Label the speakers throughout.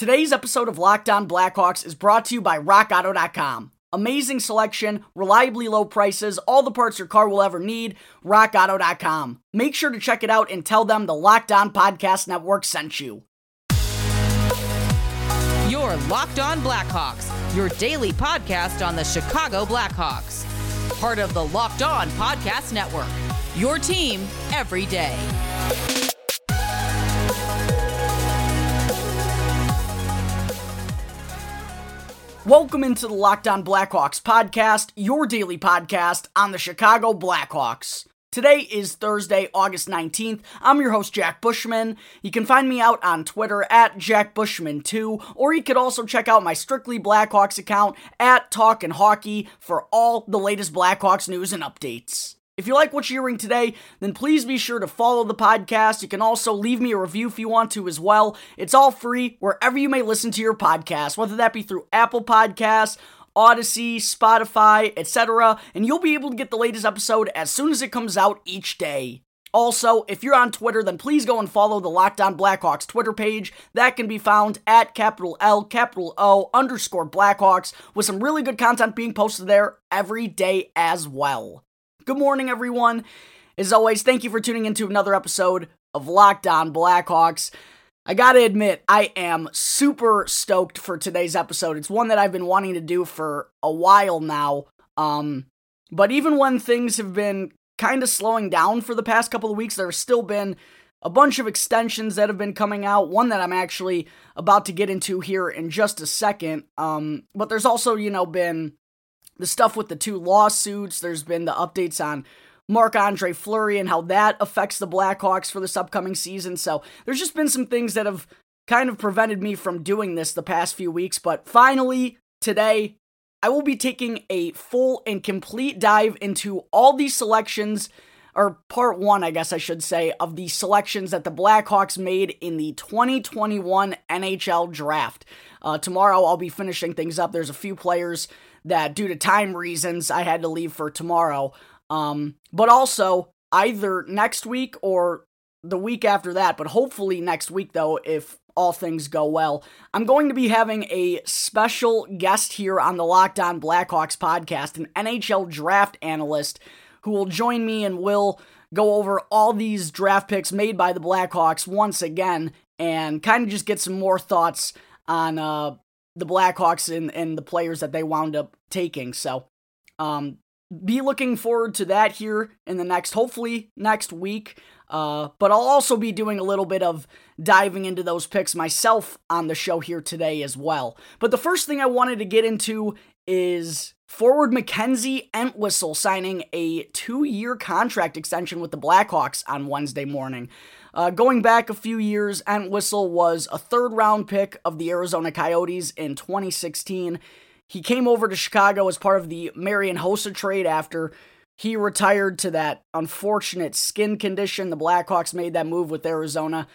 Speaker 1: Today's episode of Locked On Blackhawks is brought to you by RockAuto.com. Amazing selection, reliably low prices, all the parts your car will ever need. RockAuto.com. Make sure to check it out and tell them the Locked On Podcast Network sent you.
Speaker 2: Your Locked On Blackhawks, your daily podcast on the Chicago Blackhawks. Part of the Locked On Podcast Network. Your team every day.
Speaker 1: Welcome into the Locked On Blackhawks podcast, your daily podcast on the Chicago Blackhawks. Today is Thursday, August 19th. I'm your host, Jack Bushman. You can find me out on Twitter at JackBushman2, or you could also check out my Strictly Blackhawks account at Talkin' Hockey for all the latest Blackhawks news and updates. If you like what you're hearing today, then please be sure to follow the podcast. You can also leave me a review if you want to as well. It's all free wherever you may listen to your podcast, whether that be through Apple Podcasts, Audacy, Spotify, etc. And you'll be able to get the latest episode as soon as it comes out each day. Also, if you're on Twitter, then please go and follow the Locked On Blackhawks Twitter page. That can be found at capital L, capital O, underscore Blackhawks, with some really good content being posted there every day as well. Good morning, everyone. As always, thank you for tuning into another episode of Locked On Blackhawks. I gotta admit, I am super stoked for today's episode. It's one that I've been wanting to do for a while now. Um, but even when things have been kind of slowing down for the past couple of weeks, there's still been a bunch of extensions that have been coming out. One that I'm actually about to get into here in just a second. Um, but there's also, you know, been the stuff with the two lawsuits. There's been the updates on Marc Andre Fleury and how that affects the Blackhawks for this upcoming season. So there's just been some things that have kind of prevented me from doing this the past few weeks. But finally, today, I will be taking a full and complete dive into all these selections, or part one, I guess I should say, of the selections that the Blackhawks made in the 2021 NHL draft. Uh, tomorrow, I'll be finishing things up. There's a few players that, due to time reasons, I had to leave for tomorrow. Um, but also, either next week or the week after that, but hopefully next week, though, if all things go well, I'm going to be having a special guest here on the Locked On Blackhawks podcast, an NHL draft analyst who will join me and will go over all these draft picks made by the Blackhawks once again and kind of just get some more thoughts on uh, the Blackhawks and, and the players that they wound up taking. So, um, be looking forward to that here in the next, hopefully next week. Uh, but I'll also be doing a little bit of diving into those picks myself on the show here today as well. But the first thing I wanted to get into is forward Mackenzie Entwistle signing a two year contract extension with the Blackhawks on Wednesday morning. Uh, going back a few years, Entwistle was a third round pick of the Arizona Coyotes in 2016. He came over to Chicago as part of the Marian Hossa trade after he retired to that unfortunate skin condition. The Blackhawks made that move with Arizona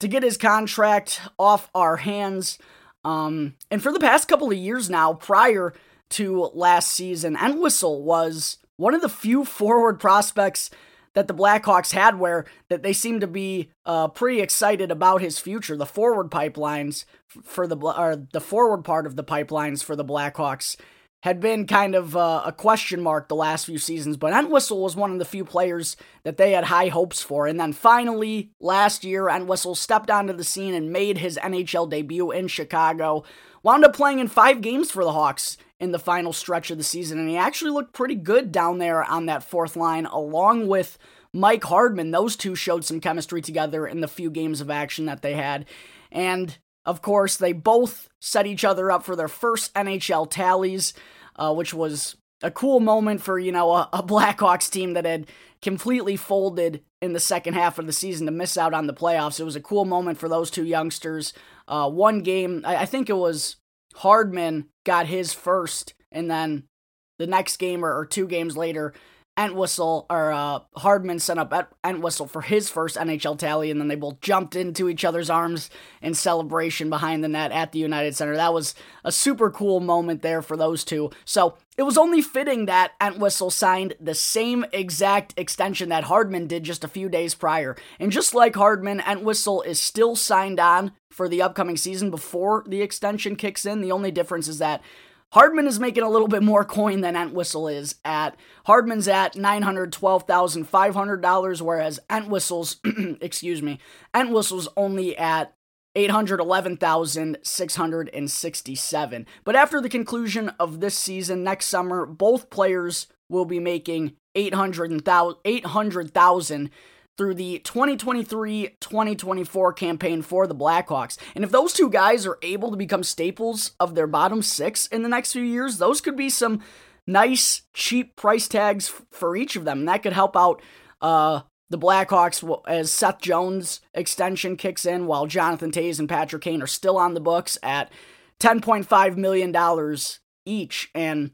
Speaker 1: to get his contract off our hands. Um, and for the past couple of years now, prior to last season, Entwistle was one of the few forward prospects that the Blackhawks had where that they seem to be uh, pretty excited about his future. The forward pipelines for the or the forward part of the pipelines for the Blackhawks had been kind of uh, a question mark the last few seasons, but Entwistle was one of the few players that they had high hopes for. And then finally, last year, Entwistle stepped onto the scene and made his NHL debut in Chicago. Wound up playing in five games for the Hawks in the final stretch of the season, and he actually looked pretty good down there on that fourth line, along with Mike Hardman. Those two showed some chemistry together in the few games of action that they had. And of course, they both set each other up for their first NHL tallies, uh, which was a cool moment for, you know, a, a Blackhawks team that had completely folded in the second half of the season to miss out on the playoffs. It was a cool moment for those two youngsters. Uh, one game, I, I think it was Hardman got his first, and then the next game or, or two games later, Entwistle or uh, Hardman sent up Entwistle for his first NHL tally, and then they both jumped into each other's arms in celebration behind the net at the United Center. That was a super cool moment there for those two. So it was only fitting that Entwistle signed the same exact extension that Hardman did just a few days prior. And just like Hardman, Entwistle is still signed on for the upcoming season before the extension kicks in. The only difference is that Hardman is making a little bit more coin than Entwistle is at. Hardman's at $912,500, whereas Entwistle's, excuse me, Entwistle's only at 811,667. But after the conclusion of this season next summer, both players will be making 800,000 through the 2023 2024 campaign for the Blackhawks. And if those two guys are able to become staples of their bottom six in the next few years, those could be some nice, cheap price tags for each of them. And that could help out uh, the Blackhawks as Seth Jones extension kicks in while Jonathan Toews and Patrick Kane are still on the books at $10.5 million each. And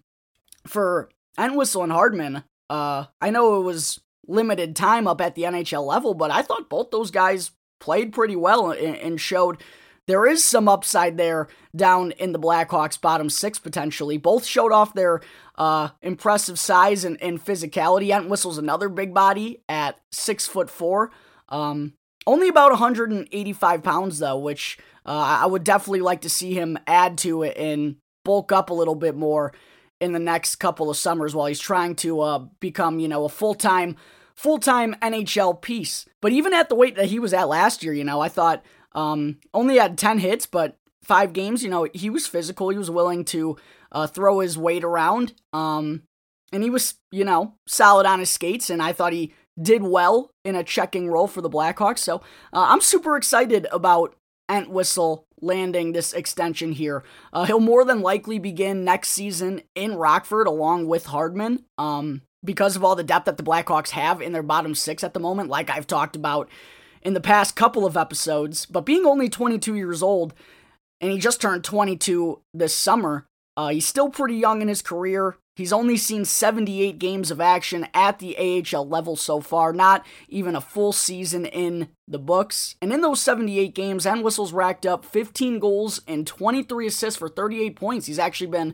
Speaker 1: for Entwistle and Hardman, uh, I know it was limited time up at the NHL level, but I thought both those guys played pretty well and showed there is some upside there down in the Blackhawks bottom six potentially. Both showed off their uh, impressive size and, and physicality. Entwistle's another big body at six foot four. Um, only about 185 pounds though, which uh, I would definitely like to see him add to it and bulk up a little bit more in the next couple of summers while he's trying to uh, become, you know, a full time full time NHL piece. But even at the weight that he was at last year, you know, I thought um, only had 10 hits, but five games, you know, he was physical. He was willing to uh, throw his weight around. Um, and he was, you know, solid on his skates. And I thought he did well in a checking role for the Blackhawks. So uh, I'm super excited about Entwistle landing this extension here. Uh, he'll more than likely begin next season in Rockford along with Hardman. Um, because of all the depth that the Blackhawks have in their bottom six at the moment, like I've talked about in the past couple of episodes. But being only 22 years old, and he just turned 22 this summer, uh, he's still pretty young in his career. He's only seen 78 games of action at the AHL level so far, not even a full season in the books. And in those 78 games, Entwistle's racked up 15 goals and 23 assists for 38 points. He's actually been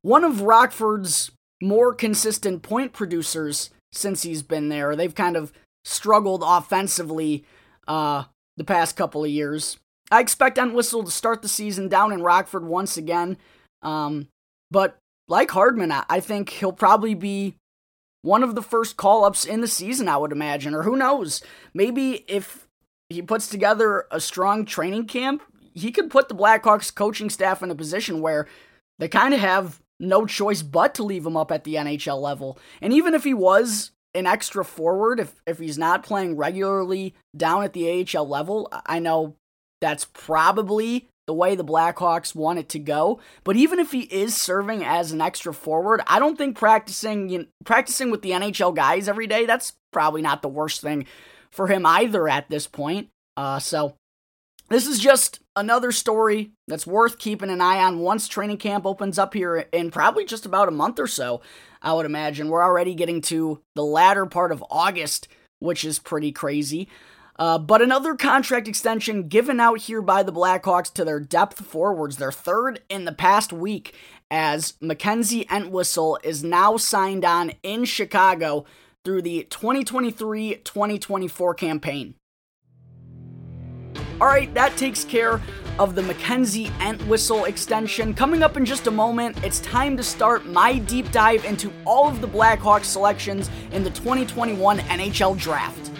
Speaker 1: one of Rockford's more consistent point producers since he's been there. They've kind of struggled offensively uh, the past couple of years. I expect Entwistle to start the season down in Rockford once again. Um, but like Hardman, I think he'll probably be one of the first call ups in the season, I would imagine. Or who knows? Maybe if he puts together a strong training camp, he could put the Blackhawks coaching staff in a position where they kind of have no choice but to leave him up at the NHL level. And even if he was an extra forward, if, if he's not playing regularly down at the AHL level, I know that's probably the way the Blackhawks want it to go. But even if he is serving as an extra forward, I don't think practicing you know, practicing with the NHL guys every day, that's probably not the worst thing for him either at this point. Uh, so this is just another story that's worth keeping an eye on once training camp opens up here in probably just about a month or so, I would imagine. We're already getting to the latter part of August, which is pretty crazy. Uh, but another contract extension given out here by the Blackhawks to their depth forwards, their third in the past week, as Mackenzie Entwistle is now signed on in Chicago through the 2023 2024 campaign. All right, that takes care of the Mackenzie Entwistle extension. Coming up in just a moment, it's time to start my deep dive into all of the Blackhawks selections in the 2021 NHL Draft.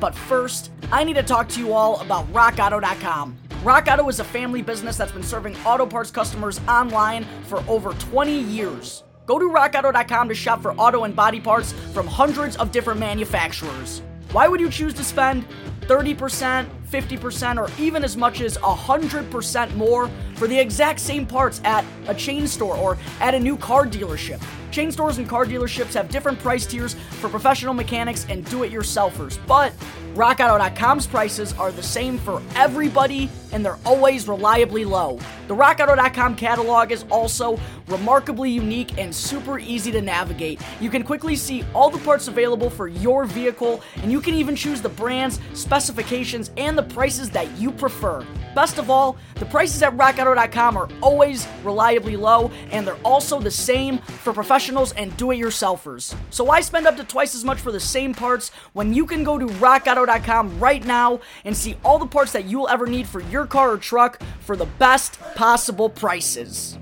Speaker 1: But first, I need to talk to you all about RockAuto.com. RockAuto is a family business that's been serving auto parts customers online for over 20 years. Go to rockauto.com to shop for auto and body parts from hundreds of different manufacturers. Why would you choose to spend 30%, 50%, or even as much as 100% more for the exact same parts at a chain store or at a new car dealership. Chain stores and car dealerships have different price tiers for professional mechanics and do it yourselfers, but RockAuto.com's prices are the same for everybody and they're always reliably low. The RockAuto.com catalog is also remarkably unique and super easy to navigate. You can quickly see all the parts available for your vehicle and you can even choose the brands, specifications, and the prices that you prefer. Best of all, the prices at RockAuto.com are always reliably low and they're also the same for professionals and do it yourselfers. So why spend up to twice as much for the same parts when you can go to RockAuto.com? right now and see all the parts that you'll ever need for your car or truck for the best possible prices.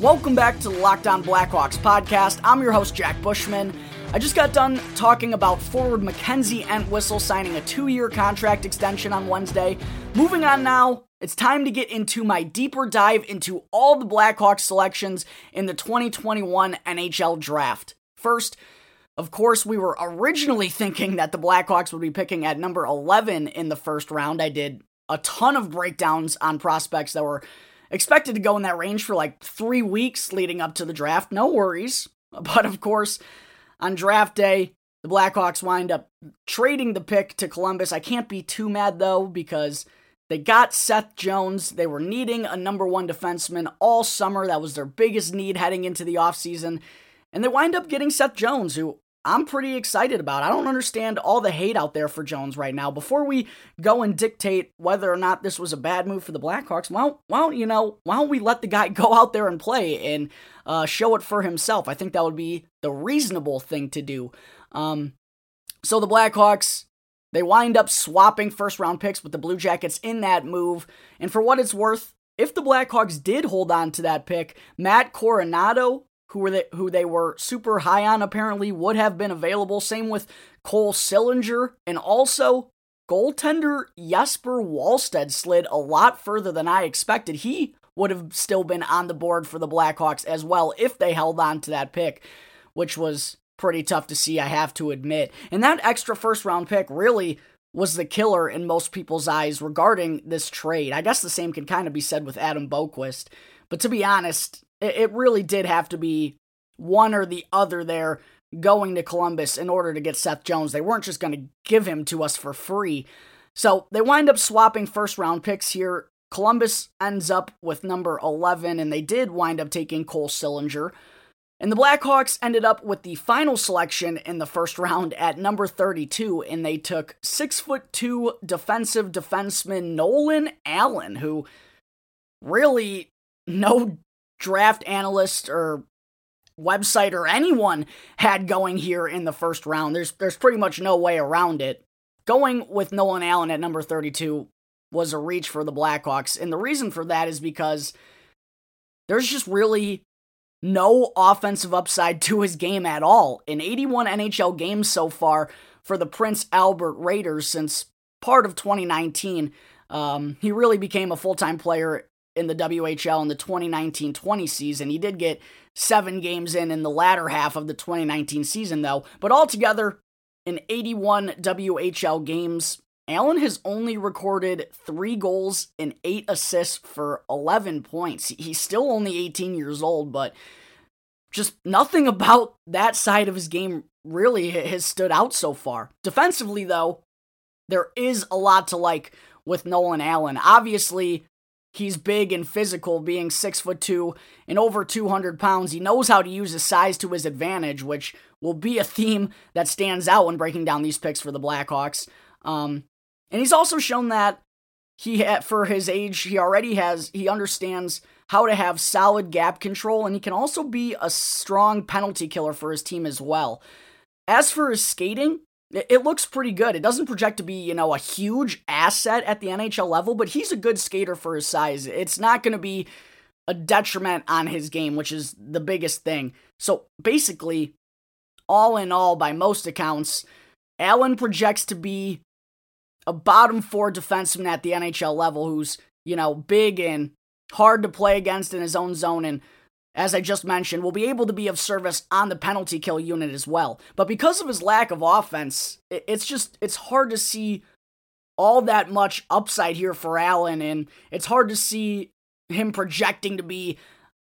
Speaker 1: Welcome back to the Locked On Blackhawks podcast. I'm your host, Jack Bushman. I just got done talking about forward Mackenzie Entwistle signing a two year contract extension on Wednesday. Moving on now, it's time to get into my deeper dive into all the Blackhawks selections in the 2021 NHL draft. First, of course, we were originally thinking that the Blackhawks would be picking at number 11 in the first round. I did a ton of breakdowns on prospects that were expected to go in that range for like three weeks leading up to the draft. No worries. But of course, on draft day, the Blackhawks wind up trading the pick to Columbus. I can't be too mad though, because they got Seth Jones. They were needing a number one defenseman all summer. That was their biggest need heading into the offseason. And they wind up getting Seth Jones, who I'm pretty excited about. I don't understand all the hate out there for Jones right now. Before we go and dictate whether or not this was a bad move for the Blackhawks, well, well, you know, why don't we let the guy go out there and play and uh, show it for himself? I think that would be the reasonable thing to do. Um, so the Blackhawks, they wind up swapping first round picks with the Blue Jackets in that move. And for what it's worth, if the Blackhawks did hold on to that pick, Matt Coronato who were they, who they were super high on apparently would have been available. Same with Cole Sillinger and also goaltender Jesper Wallstedt slid a lot further than I expected. He would have still been on the board for the Blackhawks as well if they held on to that pick, which was pretty tough to see, I have to admit. And that extra first round pick really was the killer in most people's eyes regarding this trade. I guess the same can kind of be said with Adam Boqvist. But to be honest, it really did have to be one or the other there going to Columbus in order to get Seth Jones. They weren't just going to give him to us for free. So they wind up swapping first round picks here. Columbus ends up with number 11, and they did wind up taking Cole Sillinger. And the Blackhawks ended up with the final selection in the first round at number 32, and they took six foot two defensive defenseman Nolan Allen, who really no draft analyst or website or anyone had going here in the first round. There's there's pretty much no way around it. Going with Nolan Allen at number 32 was a reach for the Blackhawks, and the reason for that is because there's just really no offensive upside to his game at all. In 81 NHL games so far for the Prince Albert Raiders since part of 2019, um, he really became a full time player in the WHL in the 2019 20 season. He did get seven games in in the latter half of the 2019 season, though. But altogether, in 81 WHL games, Allen has only recorded three goals and eight assists for 11 points. He's still only 18 years old, but just nothing about that side of his game really has stood out so far. Defensively, though, there is a lot to like with Nolan Allen. Obviously, He's big and physical, being six foot two and over 200 pounds. He knows how to use his size to his advantage, which will be a theme that stands out when breaking down these picks for the Blackhawks. Um, and he's also shown that he, for his age, he already has, he understands how to have solid gap control, and he can also be a strong penalty killer for his team as well. As for his skating, it looks pretty good. It doesn't project to be, you know, a huge asset at the NHL level, but he's a good skater for his size. It's not going to be a detriment on his game, which is the biggest thing. So basically, all in all, by most accounts, Allen projects to be a bottom four defenseman at the NHL level who's, you know, big and hard to play against in his own zone and as I just mentioned, will be able to be of service on the penalty kill unit as well. But because of his lack of offense, it's just it's hard to see all that much upside here for Allen, and it's hard to see him projecting to be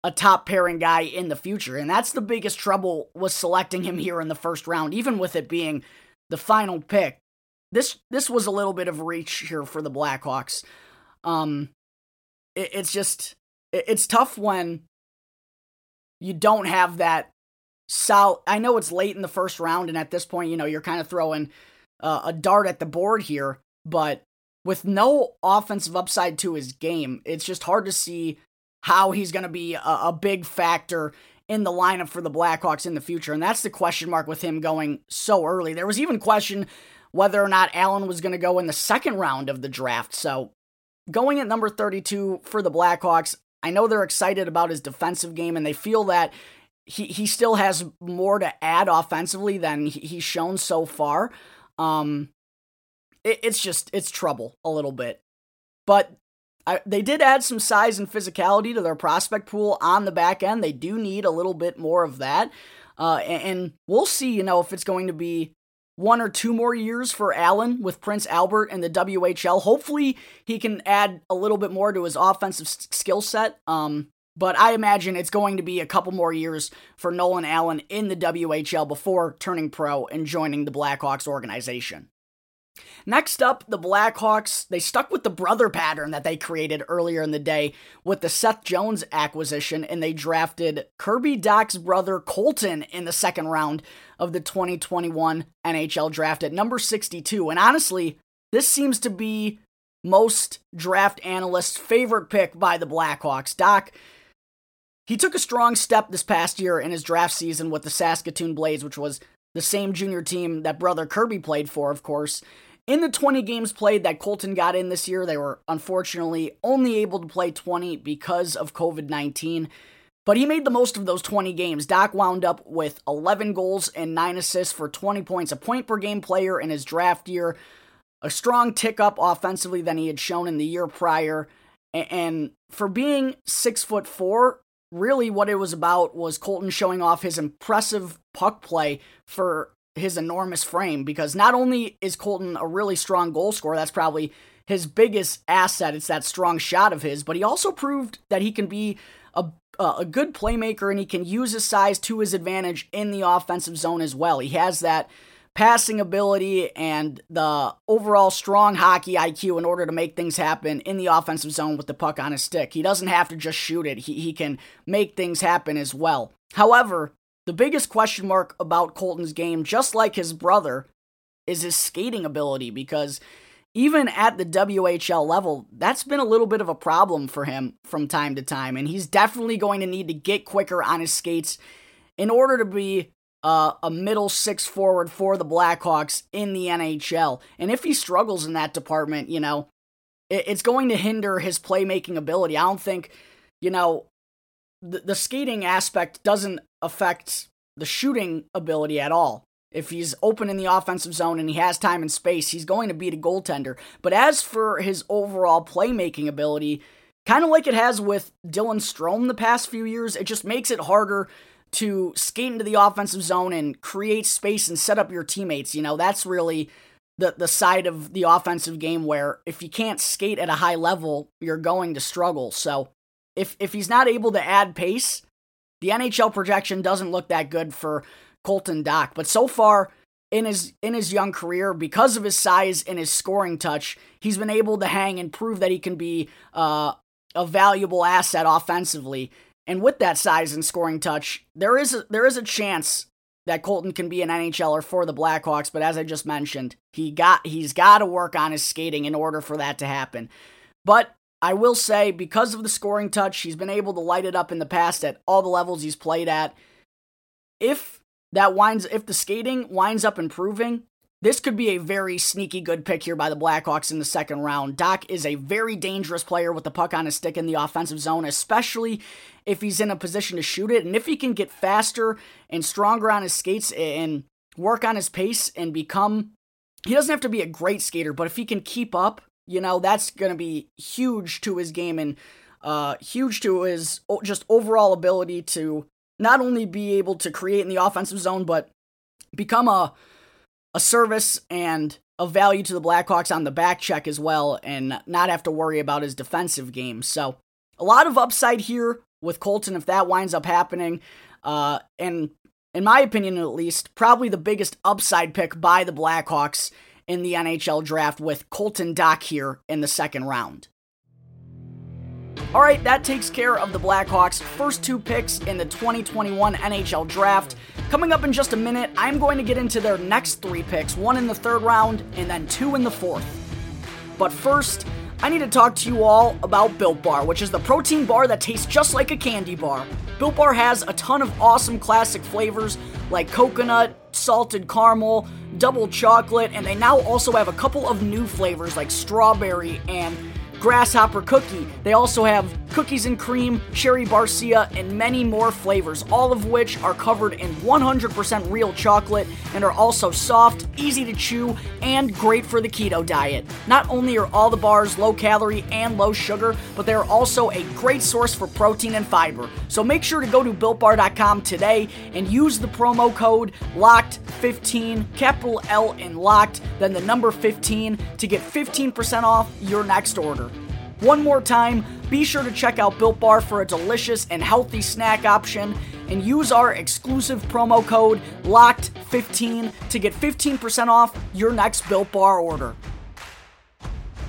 Speaker 1: a top pairing guy in the future. And that's the biggest trouble was selecting him here in the first round, even with it being the final pick. This this was a little bit of reach here for the Blackhawks. Um, it, it's just it, it's tough when you don't have that solid. I know it's late in the first round, and at this point, you know, you're kind of throwing uh, a dart at the board here, but with no offensive upside to his game, it's just hard to see how he's going to be a, a big factor in the lineup for the Blackhawks in the future. And that's the question mark with him going so early. There was even question whether or not Allen was going to go in the second round of the draft. So going at number 32 for the Blackhawks, I know they're excited about his defensive game and they feel that he, he still has more to add offensively than he's shown so far. Um, it, it's just, it's trouble a little bit. But I, they did add some size and physicality to their prospect pool on the back end. They do need a little bit more of that. Uh, and, and we'll see, you know, if it's going to be one or two more years for Allen with Prince Albert and the WHL. Hopefully, he can add a little bit more to his offensive skill set. Um, but I imagine it's going to be a couple more years for Nolan Allen in the WHL before turning pro and joining the Blackhawks organization. Next up, the Blackhawks, they stuck with the brother pattern that they created earlier in the day with the Seth Jones acquisition, and they drafted Kirby Dach's brother Colton in the second round of the 2021 NHL draft at number 62. And honestly, this seems to be most draft analysts' favorite pick by the Blackhawks. Dach, he took a strong step this past year in his draft season with the Saskatoon Blades, which was the same junior team that brother Kirby played for, of course. In the 20 games played that Colton got in this year, they were unfortunately only able to play 20 because of COVID 19. But he made the most of those 20 games. Dach wound up with 11 goals and 9 assists for 20 points, a point per game player in his draft year. A strong tick up offensively than he had shown in the year prior. And for being six foot four, really what it was about was Colton showing off his impressive puck play for his enormous frame because not only is Colton a really strong goal scorer, that's probably his biggest asset, it's that strong shot of his, but he also proved that he can be a a good playmaker and he can use his size to his advantage in the offensive zone as well. He has that passing ability and the overall strong hockey IQ in order to make things happen in the offensive zone with the puck on his stick. He doesn't have to just shoot it, he, he can make things happen as well. However, the biggest question mark about Colton's game, just like his brother, is his skating ability because even at the WHL level, that's been a little bit of a problem for him from time to time. And he's definitely going to need to get quicker on his skates in order to be uh, a middle six forward for the Blackhawks in the NHL. And if he struggles in that department, you know, it, it's going to hinder his playmaking ability. I don't think, you know, the, the skating aspect doesn't affect the shooting ability at all. If he's open in the offensive zone and he has time and space, he's going to beat a goaltender. But as for his overall playmaking ability, kind of like it has with Dylan Strome the past few years, it just makes it harder to skate into the offensive zone and create space and set up your teammates. You know, that's really the the side of the offensive game where if you can't skate at a high level, you're going to struggle. So if if he's not able to add pace, the NHL projection doesn't look that good for Colton Dach. But so far in his in his young career, because of his size and his scoring touch, he's been able to hang and prove that he can be uh, a valuable asset offensively. And with that size and scoring touch, there is a, there is a chance that Colton can be an NHLer for the Blackhawks. But as I just mentioned, he got he's got to work on his skating in order for that to happen. But I will say, because of the scoring touch, he's been able to light it up in the past at all the levels he's played at. If that winds, if the skating winds up improving, this could be a very sneaky good pick here by the Blackhawks in the second round. Dach is a very dangerous player with the puck on his stick in the offensive zone, especially if he's in a position to shoot it. And if he can get faster and stronger on his skates and work on his pace and become, he doesn't have to be a great skater, but if he can keep up, you know, that's going to be huge to his game and uh, huge to his just overall ability to not only be able to create in the offensive zone, but become a a service and a value to the Blackhawks on the back check as well, and not have to worry about his defensive game. So, a lot of upside here with Colton if that winds up happening. Uh, and in my opinion, at least, probably the biggest upside pick by the Blackhawks in the NHL draft with Colton Dach here in the second round. All right, that takes care of the Blackhawks' first two picks in the 2021 NHL draft. Coming up in just a minute, I'm going to get into their next three picks one in the third round and then two in the fourth. But first, I need to talk to you all about Built Bar, which is the protein bar that tastes just like a candy bar. Built Bar has a ton of awesome classic flavors like coconut, salted caramel, double chocolate, and they now also have a couple of new flavors like strawberry and grasshopper cookie. They also have cookies and cream, cherry barcia, and many more flavors, all of which are covered in 100% real chocolate and are also soft, easy to chew, and great for the keto diet. Not only are all the bars low calorie and low sugar, but they are also a great source for protein and fiber. So make sure to go to builtbar.com today and use the promo code LOCKED15, capital L in LOCKED, then the number 15 to get 15% off your next order. One more time, be sure to check out Built Bar for a delicious and healthy snack option and use our exclusive promo code LOCKED15 to get 15% off your next Built Bar order.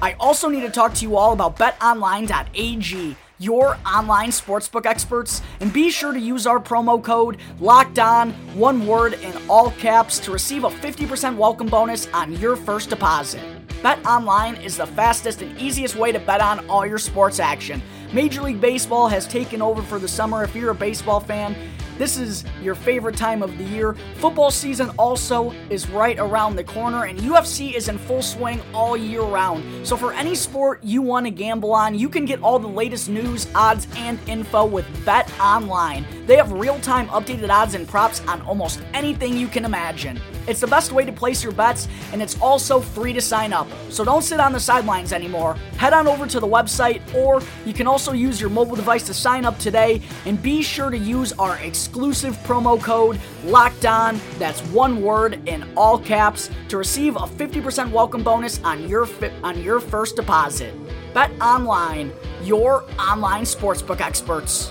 Speaker 1: I also need to talk to you all about betonline.ag your online sportsbook experts, and be sure to use our promo code locked on, one word in all caps, to receive a 50% welcome bonus on your first deposit. Bet online is the fastest and easiest way to bet on all your sports action. Major League Baseball has taken over for the summer. If you're a baseball fan, this is your favorite time of the year. Football season also is right around the corner, and UFC is in full swing all year round. So, for any sport you want to gamble on, you can get all the latest news, odds, and info with Bet Online. They have real time updated odds and props on almost anything you can imagine. It's the best way to place your bets, and it's also free to sign up. So don't sit on the sidelines anymore. Head on over to the website, or you can also use your mobile device to sign up today. And be sure to use our exclusive promo code Locked On. That's one word in all caps to receive a 50% welcome bonus on your fi- on your first deposit. Bet online, your online sportsbook experts.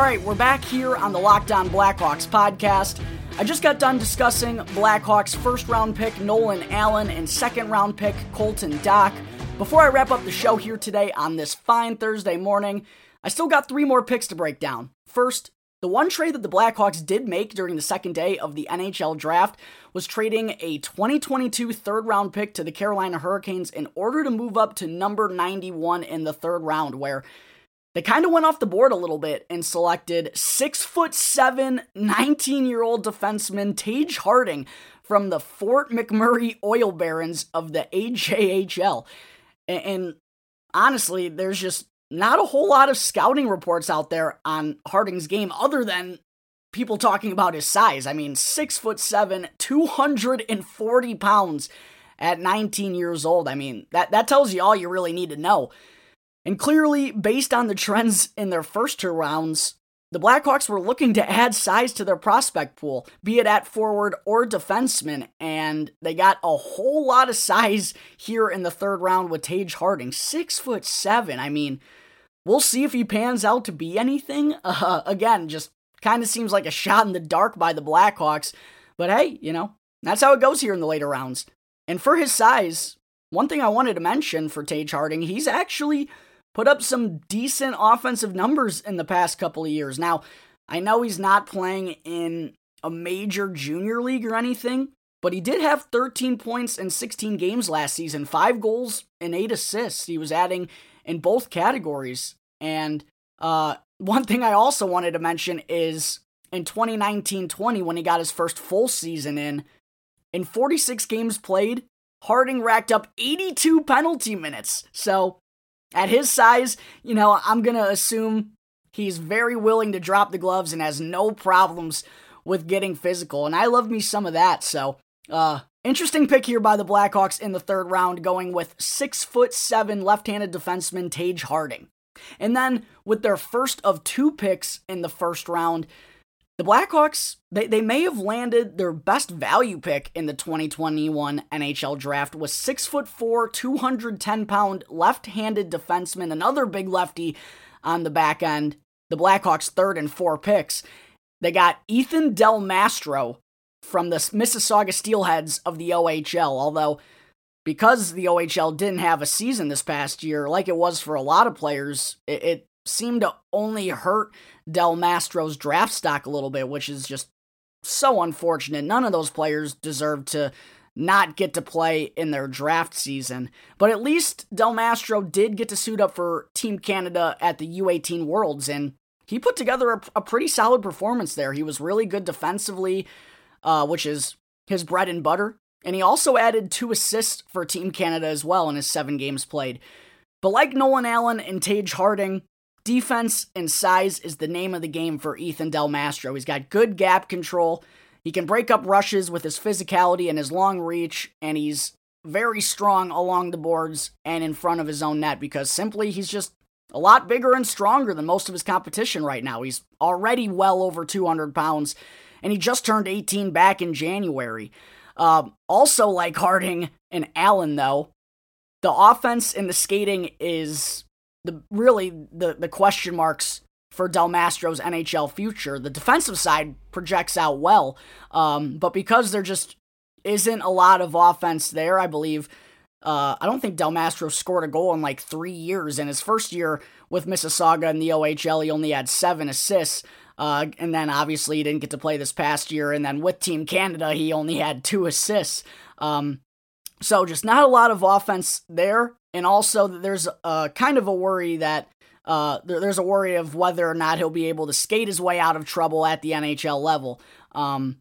Speaker 1: All right, we're back here on the Locked On Blackhawks podcast. I just got done discussing Blackhawks first round pick Nolan Allen and second round pick Colton Dach. Before I wrap up the show here today on this fine Thursday morning, I still got three more picks to break down. First, the one trade that the Blackhawks did make during the second day of the NHL draft was trading a 2022 third round pick to the Carolina Hurricanes in order to move up to number 91 in the third round, where they kind of went off the board a little bit and selected six foot seven, 19 year old defenseman Taige Harding from the Fort McMurray Oil Barons of the AJHL. And, honestly, there's just not a whole lot of scouting reports out there on Harding's game other than people talking about his size. I mean, six foot seven, 240 pounds at 19 years old. I mean, that, that tells you all you really need to know. And clearly, based on the trends in their first two rounds, the Blackhawks were looking to add size to their prospect pool, be it at forward or defenseman, and they got a whole lot of size here in the third round with Taige Harding, six foot seven. I mean, we'll see if he pans out to be anything. Uh, again, just kind of seems like a shot in the dark by the Blackhawks, but hey, you know that's how it goes here in the later rounds. And for his size, one thing I wanted to mention for Taige Harding, he's actually put up some decent offensive numbers in the past couple of years. Now, I know he's not playing in a major junior league or anything, but he did have 13 points in 16 games last season, five goals and eight assists. He was adding in both categories. And uh, one thing I also wanted to mention is in 2019 20, when he got his first full season in, in 46 games played, Harding racked up 82 penalty minutes. So at his size, you know, I'm going to assume he's very willing to drop the gloves and has no problems with getting physical. And I love me some of that. So uh, interesting pick here by the Blackhawks in the third round, going with six foot seven left-handed defenseman Taige Harding. And then with their first of two picks in the first round, the Blackhawks, they, they may have landed their best value pick in the 2021 NHL draft was six foot four, 210 pound left-handed defenseman, another big lefty on the back end. The Blackhawks third and four picks. They got Ethan Del Mastro from the Mississauga Steelheads of the OHL, although because the OHL didn't have a season this past year, like it was for a lot of players, it, it seemed to only hurt Del Mastro's draft stock a little bit, which is just so unfortunate. None of those players deserve to not get to play in their draft season. But at least Del Mastro did get to suit up for Team Canada at the U18 Worlds, and he put together a, a pretty solid performance there. He was really good defensively, uh, which is his bread and butter. And he also added two assists for Team Canada as well in his seven games played. But like Nolan Allen and Taige Harding, defense and size is the name of the game for Ethan Del Mastro. He's got good gap control. He can break up rushes with his physicality and his long reach, and he's very strong along the boards and in front of his own net because simply he's just a lot bigger and stronger than most of his competition right now. He's already well over 200 pounds, and he just turned 18 back in January. Uh, also, like Harding and Allen, though, the offense and the skating is the really the, the question marks for Del Mastro's NHL future. The defensive side projects out well, um, but because there just isn't a lot of offense there, I believe uh, I don't think Del Mastro scored a goal in like three years. In his first year with Mississauga in the OHL, he only had seven assists. Uh, and then obviously he didn't get to play this past year. And then with Team Canada, he only had two assists. Um, so just not a lot of offense there. And also, there's a kind of a worry that uh, there, there's a worry of whether or not he'll be able to skate his way out of trouble at the NHL level. Um,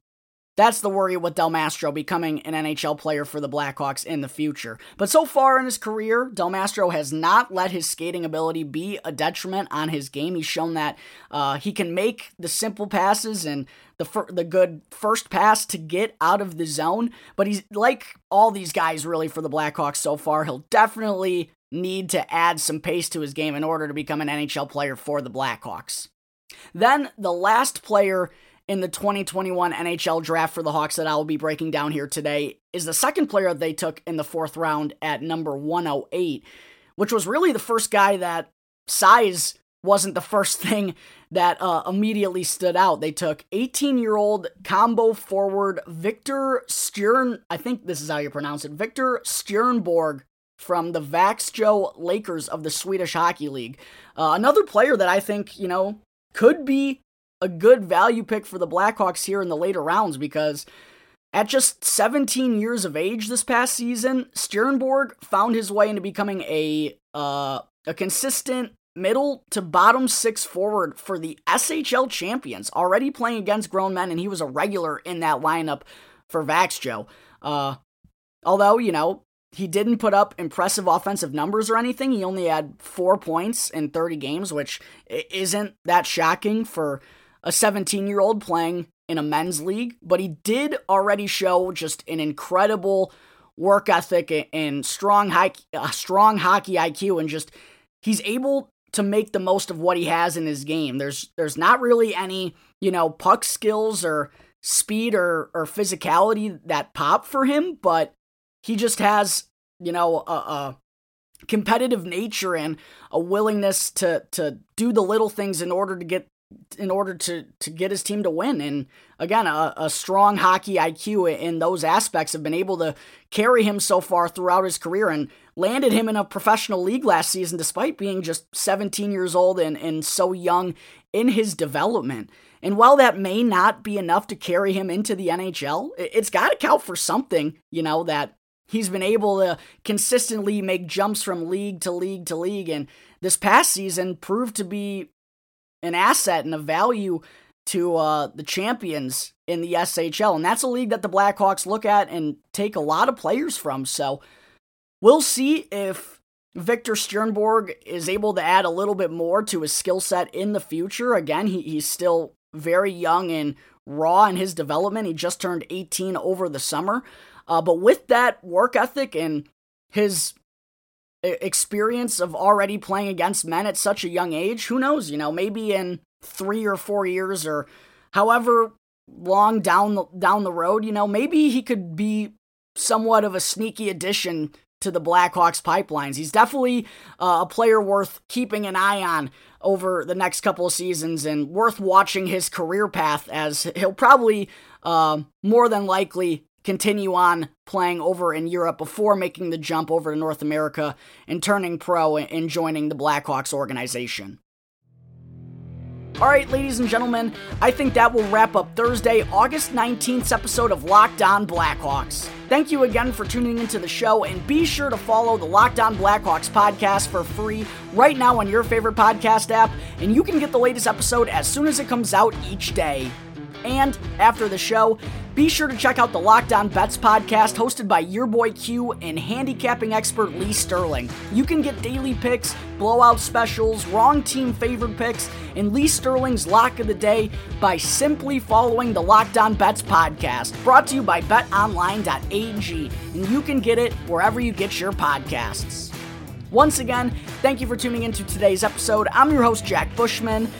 Speaker 1: that's the worry with Del Mastro becoming an NHL player for the Blackhawks in the future. But so far in his career, Del Mastro has not let his skating ability be a detriment on his game. He's shown that uh, he can make the simple passes and the fir- the good first pass to get out of the zone. But he's like all these guys really for the Blackhawks so far. He'll definitely need to add some pace to his game in order to become an NHL player for the Blackhawks. Then the last player in the 2021 NHL draft for the Hawks that I will be breaking down here today is the second player they took in the fourth round at number 108, which was really the first guy that size wasn't the first thing that uh, immediately stood out. They took 18 year old combo forward Victor Stjern, I think this is how you pronounce it, Victor Stjernborg from the Växjö Lakers of the Swedish Hockey League. Uh, another player that I think, you know, could be a good value pick for the Blackhawks here in the later rounds because at just 17 years of age this past season, Stjernborg found his way into becoming a uh, a consistent middle to bottom six forward for the SHL champions, already playing against grown men, and he was a regular in that lineup for Växjö. Uh, although, you know, he didn't put up impressive offensive numbers or anything. He only had four points in 30 games, which isn't that shocking for a 17 year old playing in a men's league, but he did already show just an incredible work ethic and strong high, uh, strong hockey IQ, and just he's able to make the most of what he has in his game. There's there's not really any you know puck skills or speed or or physicality that pop for him, but he just has you know a, a competitive nature and a willingness to to do the little things in order to get in order to to get his team to win. And again, a, a, strong hockey IQ in those aspects have been able to carry him so far throughout his career and landed him in a professional league last season, despite being just 17 years old and, and so young in his development. And while that may not be enough to carry him into the NHL, it's got to count for something, you know, that he's been able to consistently make jumps from league to league to league. And this past season proved to be an asset and a value to uh, the champions in the SHL. And that's a league that the Blackhawks look at and take a lot of players from. So we'll see if Victor Stjernborg is able to add a little bit more to his skill set in the future. Again, he, he's still very young and raw in his development. He just turned 18 over the summer. Uh, but with that work ethic and his experience of already playing against men at such a young age, who knows? You know, maybe in three or four years or however long down the, down the road, you know, maybe he could be somewhat of a sneaky addition to the Blackhawks pipelines. He's definitely uh, a player worth keeping an eye on over the next couple of seasons and worth watching his career path as he'll probably uh, more than likely continue on playing over in Europe before making the jump over to North America and turning pro and joining the Blackhawks organization. All right, ladies and gentlemen, I think that will wrap up Thursday, August 19th episode of Locked On Blackhawks. Thank you again for tuning into the show, and be sure to follow the Locked On Blackhawks podcast for free right now on your favorite podcast app, and you can get the latest episode as soon as it comes out each day. And after the show, be sure to check out the Locked On Bets podcast hosted by your boy Q and handicapping expert Lee Sterling. You can get daily picks, blowout specials, wrong team favorite picks, and Lee Sterling's lock of the day by simply following the Locked On Bets podcast, brought to you by betonline.ag. And you can get it wherever you get your podcasts. Once again, thank you for tuning into today's episode. I'm your host, Jack Bushman.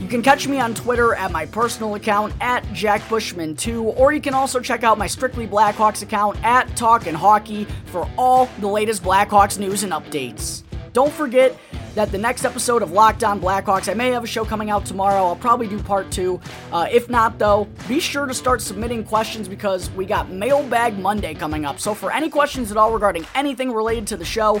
Speaker 1: You can catch me on Twitter at my personal account at JackBushman2, or you can also check out my Strictly Blackhawks account at Talkin' Hockey for all the latest Blackhawks news and updates. Don't forget that the next episode of Locked On Blackhawks, I may have a show coming out tomorrow. I'll probably do part two. Uh, if not, though, be sure to start submitting questions because we got Mailbag Monday coming up. So for any questions at all regarding anything related to the show,